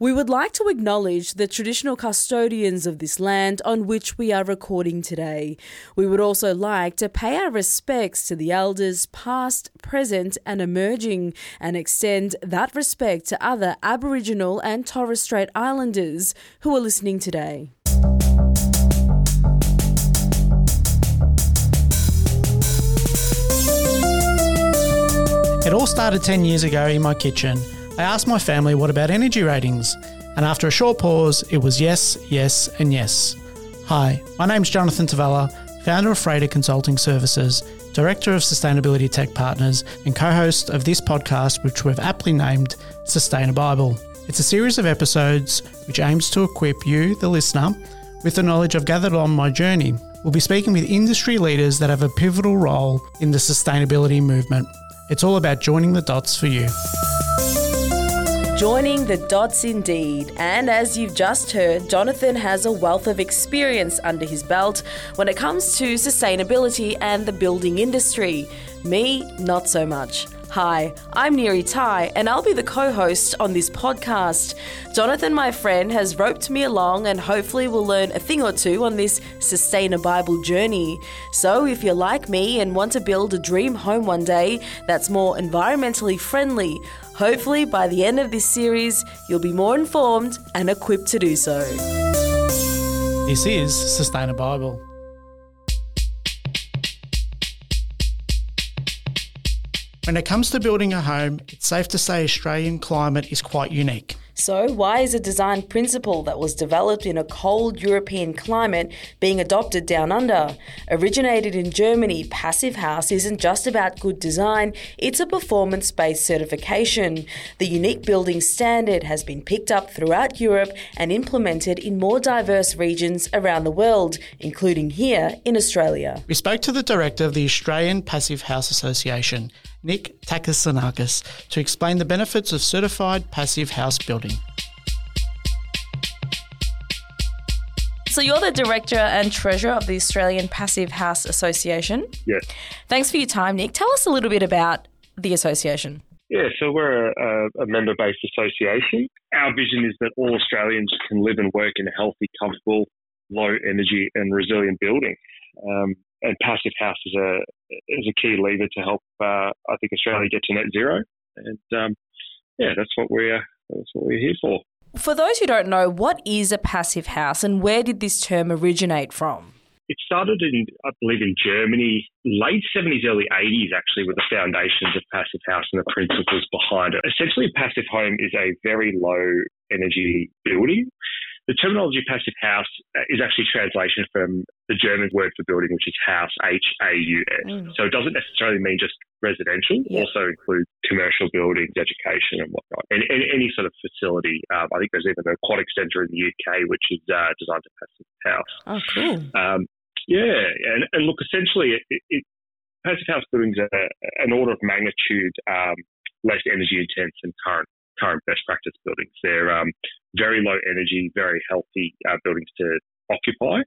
We would like to acknowledge the traditional custodians of this land on which we are recording today. We would also like to pay our respects to the elders past, present, and emerging, and extend that respect to other Aboriginal and Torres Strait Islanders who are listening today. It all started 10 years ago in my kitchen I asked my family what about energy ratings, and after a short pause, it was yes, yes, and yes. Hi, my name's Jonathan Tavalla, founder of Frater Consulting Services, director of Sustainability Tech Partners, and co host of this podcast, which we've aptly named Sustainabible. It's a series of episodes which aims to equip you, the listener, with the knowledge I've gathered on my journey. We'll be speaking with industry leaders that have a pivotal role in the sustainability movement. It's all about joining the dots for you. Joining the dots indeed. And as you've just heard, Jonathan has a wealth of experience under his belt when it comes to sustainability and the building industry. Me, not so much. Hi, I'm Neri Tai, and I'll be the co host on this podcast. Jonathan, my friend, has roped me along, and hopefully, we'll learn a thing or two on this Sustainabible journey. So, if you're like me and want to build a dream home one day that's more environmentally friendly, hopefully, by the end of this series, you'll be more informed and equipped to do so. This is Sustainabible. When it comes to building a home, it's safe to say Australian climate is quite unique. So, why is a design principle that was developed in a cold European climate being adopted down under? Originated in Germany, Passive House isn't just about good design, it's a performance based certification. The unique building standard has been picked up throughout Europe and implemented in more diverse regions around the world, including here in Australia. We spoke to the director of the Australian Passivhaus Association, Nick Tassigiannakis, to explain the benefits of certified passive house building. So you're the director and treasurer of the Australian Passivhaus Association. Yes. Thanks for your time, Nick. Tell us a little bit about the association. Yeah, so we're a, a member-based association. Our vision is that all Australians can live and work in a healthy, comfortable, low energy and resilient building. Um, and passive house is a is a key lever to help uh, I think Australia get to net zero. And um, yeah, that's what we're that's what we're here for. For those who don't know, what is a passive house, and where did this term originate from? It started in, I believe, in Germany, late 70s, early 80s, actually, with the foundations of Passive House and the principles behind it. Essentially, a passive home is a very low energy building the terminology passive house uh, is actually translation from the German word for building, which is house, H A U S. Mm. So it doesn't necessarily mean just residential, yeah. also includes commercial buildings, education, and whatnot, and, and any sort of facility. Um, I think there's even an aquatic centre in the UK which is uh, designed to passive house. Oh, cool. Um, yeah, and, and look, essentially, it, it, passive house buildings are an order of magnitude um, less energy intense than current current best practice buildings. They're um, very low energy, very healthy uh, buildings to occupy,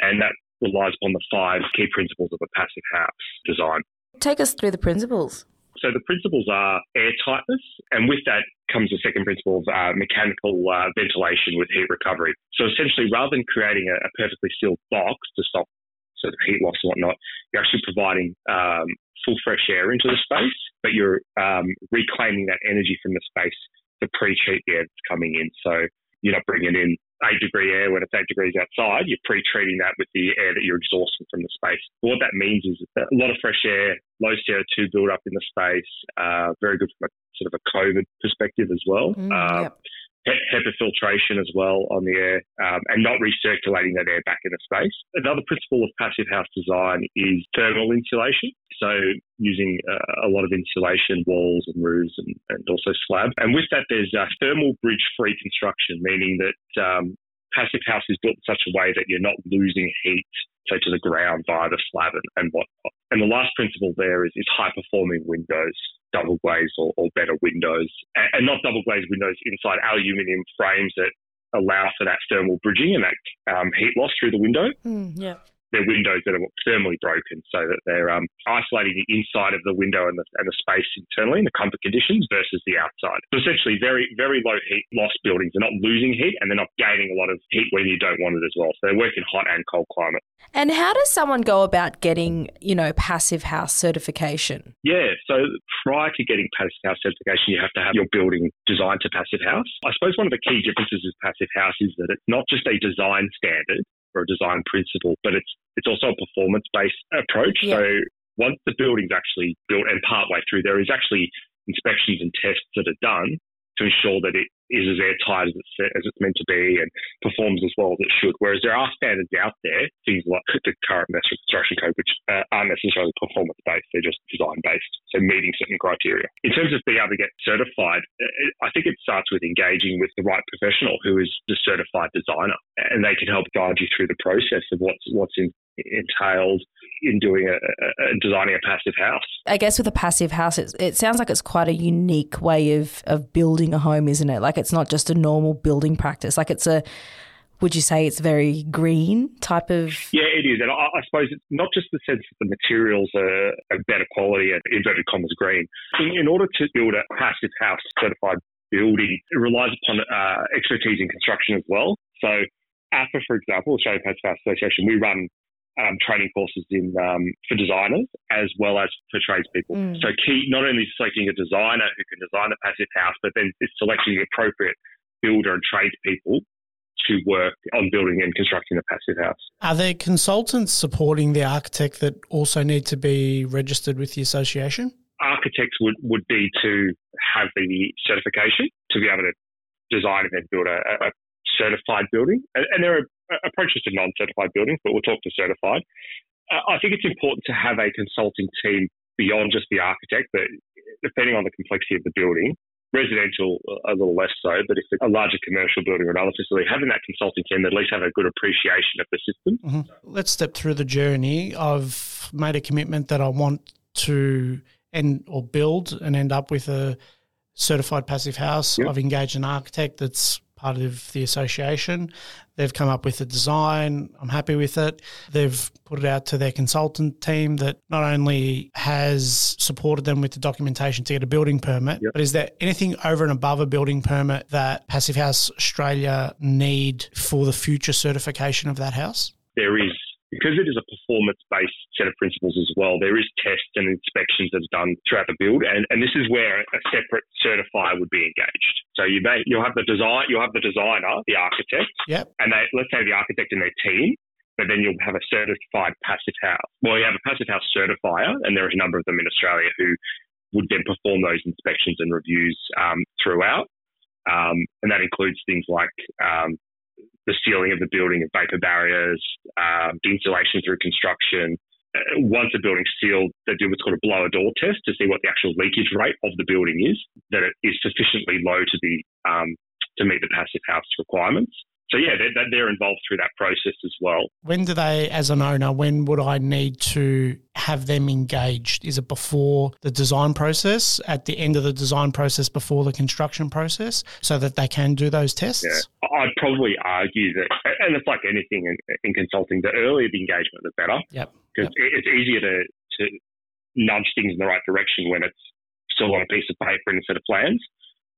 and that relies upon the five key principles of a passive house design. Take us through the principles. So the principles are air tightness, and with that comes the second principle of uh, mechanical uh, ventilation with heat recovery. So essentially, rather than creating a, a, perfectly sealed box to stop sort of heat loss and whatnot, you're actually providing um, full fresh air into the space, but you're um, reclaiming that energy from the space to pre-treat the air that's coming in. So you're not bringing in eight degree air when it's eight degrees outside. You're pre-treating that with the air that you're exhausting from the space. What that means is a lot of fresh air, low CO2 build up in the space, uh, very good from a sort of a COVID perspective as well. Mm, uh, yep. HEPA filtration as well on the air um, and not recirculating that air back into space. Another principle of passive house design is thermal insulation. So using uh, a lot of insulation walls and roofs and, and also slab. And with that, there's a thermal bridge free construction, meaning that um, passive house is built in such a way that you're not losing heat say to the ground via the slab and, and whatnot. And the last principle there is, is high performing windows double glazed or, or better windows, and, and not double glazed windows inside aluminium frames that allow for that thermal bridging and that um, heat loss through the window. Mm, yeah. They're windows that are thermally broken so that they're um, isolating the inside of the window and the, and the space internally in the comfort conditions versus the outside. So essentially, very, very low heat loss buildings. They're not losing heat and they're not gaining a lot of heat when you don't want it as well. So they work in hot and cold climate. And how does someone go about getting, you know, passive house certification? Yeah, so prior to getting passive house certification, you have to have your building designed to passive house. I suppose one of the key differences with passive house is that it's not just a design standard or a design principle, but it's it's also a performance based approach. Yeah. So once the building's actually built and partway through, there is actually inspections and tests that are done to ensure that it is as airtight as it's, as it's meant to be and performs as well as it should. Whereas there are standards out there, things like the current National Construction Code, which uh, aren't necessarily performance based, they're just design based, so meeting certain criteria. In terms of being able to get certified, uh, I think it starts with engaging with the right professional who is the certified designer, and they can help guide you through the process of what's what's in, entailed in doing a, a, designing a passive house. I guess with a passive house, it, it sounds like it's quite a unique way of of building a home, isn't it? Like it's not just a normal building practice. Like it's a would you say it's very green type of? Yeah, it is. And I, I suppose it's not just the sense that the materials are, are better quality and inverted commas green. In, in, order to build a passive house certified building, it relies upon uh, expertise in construction as well. So APA, for example, Australian Passivhaus Association, we run um, training courses in um, for designers as well as for tradespeople. Mm. So key not only selecting a designer who can design a passive house, but then it's selecting the appropriate builder and tradespeople to work on building and constructing a passive house. Are there consultants supporting the architect that also need to be registered with the association? Architects would, would be to have the certification to be able to design and then build a, a certified building. And, and there are approaches to non-certified buildings, but we'll talk to certified. Uh, I think it's important to have a consulting team beyond just the architect, but depending on the complexity of the building, residential a little less so, but if it's a larger commercial building or another facility, having that consulting team that at least have a good appreciation of the system. Mm-hmm. Let's step through the journey. I've made a commitment that I want to end or build and end up with a certified passive house. Yep. I've engaged an architect that's part of the association. They've come up with a design. I'm happy with it. They've put it out to their consultant team that not only has supported them with the documentation to get a building permit, yep. but is there anything over and above a building permit that Passive House Australia need for the future certification of that house? There is because it is a performance based set of principles as well, there is tests and inspections that's done throughout the build, and, and this is where a separate certifier would be engaged. So you may you'll have the design, you'll have the designer, the architect, yep. and they let's say the architect and their team, but then you'll have a certified passive house. Well, you have a passive house certifier, and there are a number of them in Australia who would then perform those inspections and reviews um, throughout. Um, and that includes things like um, the sealing of the building of vapor barriers, um, the insulation through construction. Uh, once a building's sealed, they do what's called a blower door test to see what the actual leakage rate of the building is, that it is sufficiently low to be um, to meet the passive house requirements so yeah, they're, they're involved through that process as well. When do they, as an owner, when would I need to have them engaged? Is it before the design process, at the end of the design process, before the construction process, so that they can do those tests? Yeah. I'd probably argue that, and it's like anything in, in consulting, the earlier the engagement, the better. Yep. Because yep. it's easier to, to nudge things in the right direction when it's still on a piece of paper instead of plans.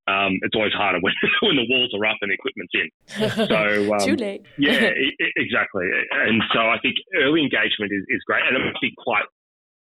Um, it's always harder when, when the walls are up and the equipment's in. So um, too late. yeah, exactly. And so I think early engagement is, is great, and it must be quite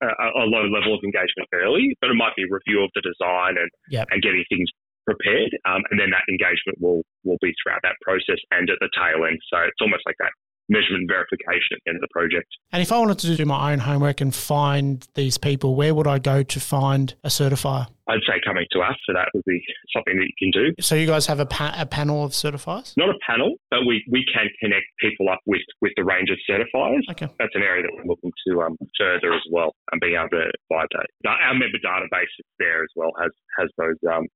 a, a, low level of engagement early, but it might be a review of the design and yep. and getting things prepared, um, and then that engagement will will be throughout that process and at the tail end. So it's almost like that measurement verification at the end of the project. And if I wanted to do my own homework and find these people, where would I go to find a certifier? I'd say coming to us so that would be something that you can do. So you guys have a, pa- a panel of certifiers? Not a panel, but we, we can connect people up with, with the range of certifiers. Okay. That's an area that we're looking to um, further as well and being able to provide that. Our member database is there as well has, has those um,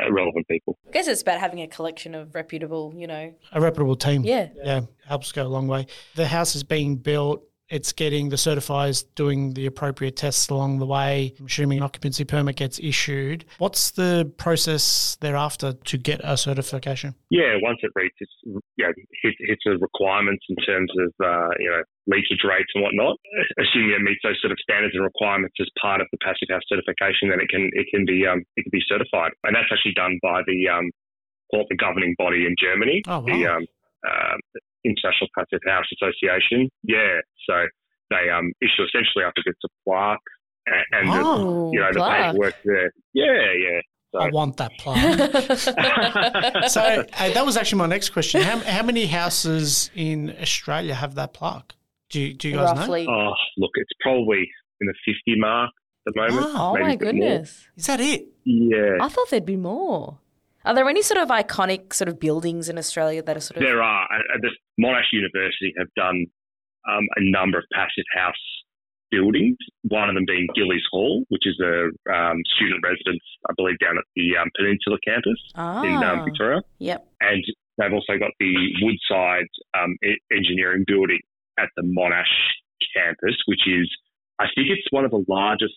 uh, relevant people. I guess it's about having a collection of reputable, you know, a reputable team. Yeah, yeah, helps go a long way. The house is being built. It's getting the certifiers doing the appropriate tests along the way, assuming an occupancy permit gets issued. What's the process thereafter to get a certification? Yeah, once it reaches, you know, hits, hits the requirements in terms of, uh, you know, leakage rates and whatnot, assuming it meets those sort of standards and requirements as part of the passive house certification, then it can it can be um, it can be certified, and that's actually done by the um, the governing body in Germany, Oh, wow. the um, uh, International Passive House Association. Yeah, so they um, issue essentially, I think it's a plaque and, and the, Oh, you know the plaque. paperwork there. Yeah, yeah. So, I want that plaque. so uh, that was actually my next question. How, how many houses in Australia have that plaque? Do you, do you guys know? Roughly. oh, look, it's probably in the 50 mark at the moment. Ah. Oh my a bit more. goodness. Is that it? Yeah. I thought there'd be more. Are there any sort of iconic sort of buildings in Australia that are sort of There are. Uh, the Monash University have done um, a number of passive house buildings, one of them being Gillies Hall, which is a um, student residence, I believe, down at the um, Peninsula campus ah, in um, Victoria. Yep. And they've also got the Woodside um, Engineering Building at the Monash campus, which is, I think it's one of the largest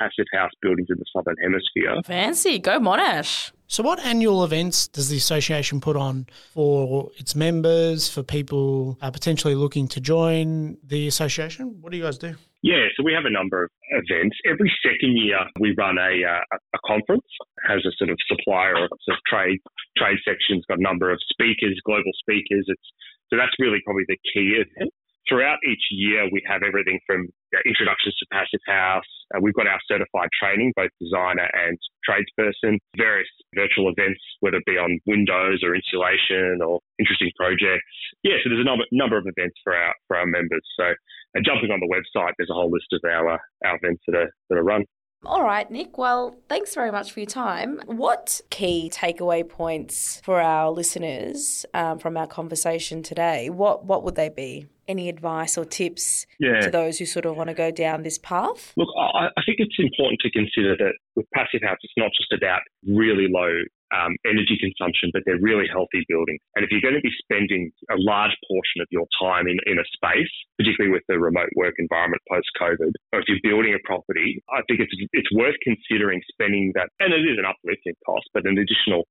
passive house buildings in the Southern Hemisphere. Fancy. Go Monash. So, what annual events does the association put on for its members, for people uh, potentially looking to join the association? What do you guys do? Yeah, so we have a number of events. Every second year, we run a uh, a conference. Has a sort of supplier or sort of trade trade section's got a number of speakers, global speakers. It's so that's really probably the key event. Throughout each year, we have everything from introductions to passive house. Uh, we've got our certified training, both designer and tradesperson. Various virtual events, whether it be on windows or insulation or interesting projects. Yeah, so there's a number, number of events for our for our members. So and jumping on the website, there's a whole list of our uh, our events that are that are run. All right, Nick. Well, thanks very much for your time. What key takeaway points for our listeners um, from our conversation today? What what would they be? Any advice or tips Yeah. to those who sort of want to go down this path? Look, I, I think it's important to consider that with passive house, it's not just about really low um, energy consumption, but they're really healthy buildings. And if you're going to be spending a large portion of your time in, in a space, particularly with the remote work environment post COVID, or if you're building a property, I think it's it's worth considering spending that, and it is an uplifting cost, but an additional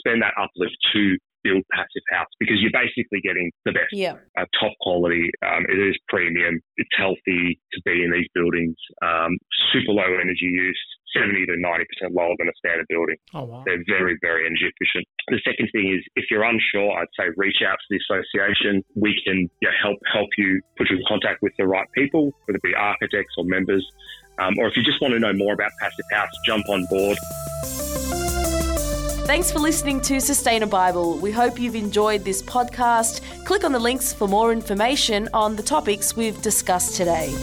spend that uplift to build passive house because you're basically getting the best Yeah. uh, top quality. Um, it is premium. It's healthy to be in these buildings. Um, super low energy use, 70 to 90% lower than a standard building. Oh, wow. They're very, very energy efficient. The second thing is if you're unsure, I'd say reach out to the association. We can you know, help help you put you in contact with the right people, whether it be architects or members. Um, or if you just want to know more about Passive House, jump on board. Thanks for listening to Sustainabible. We hope you've enjoyed this podcast. Click on the links for more information on the topics we've discussed today.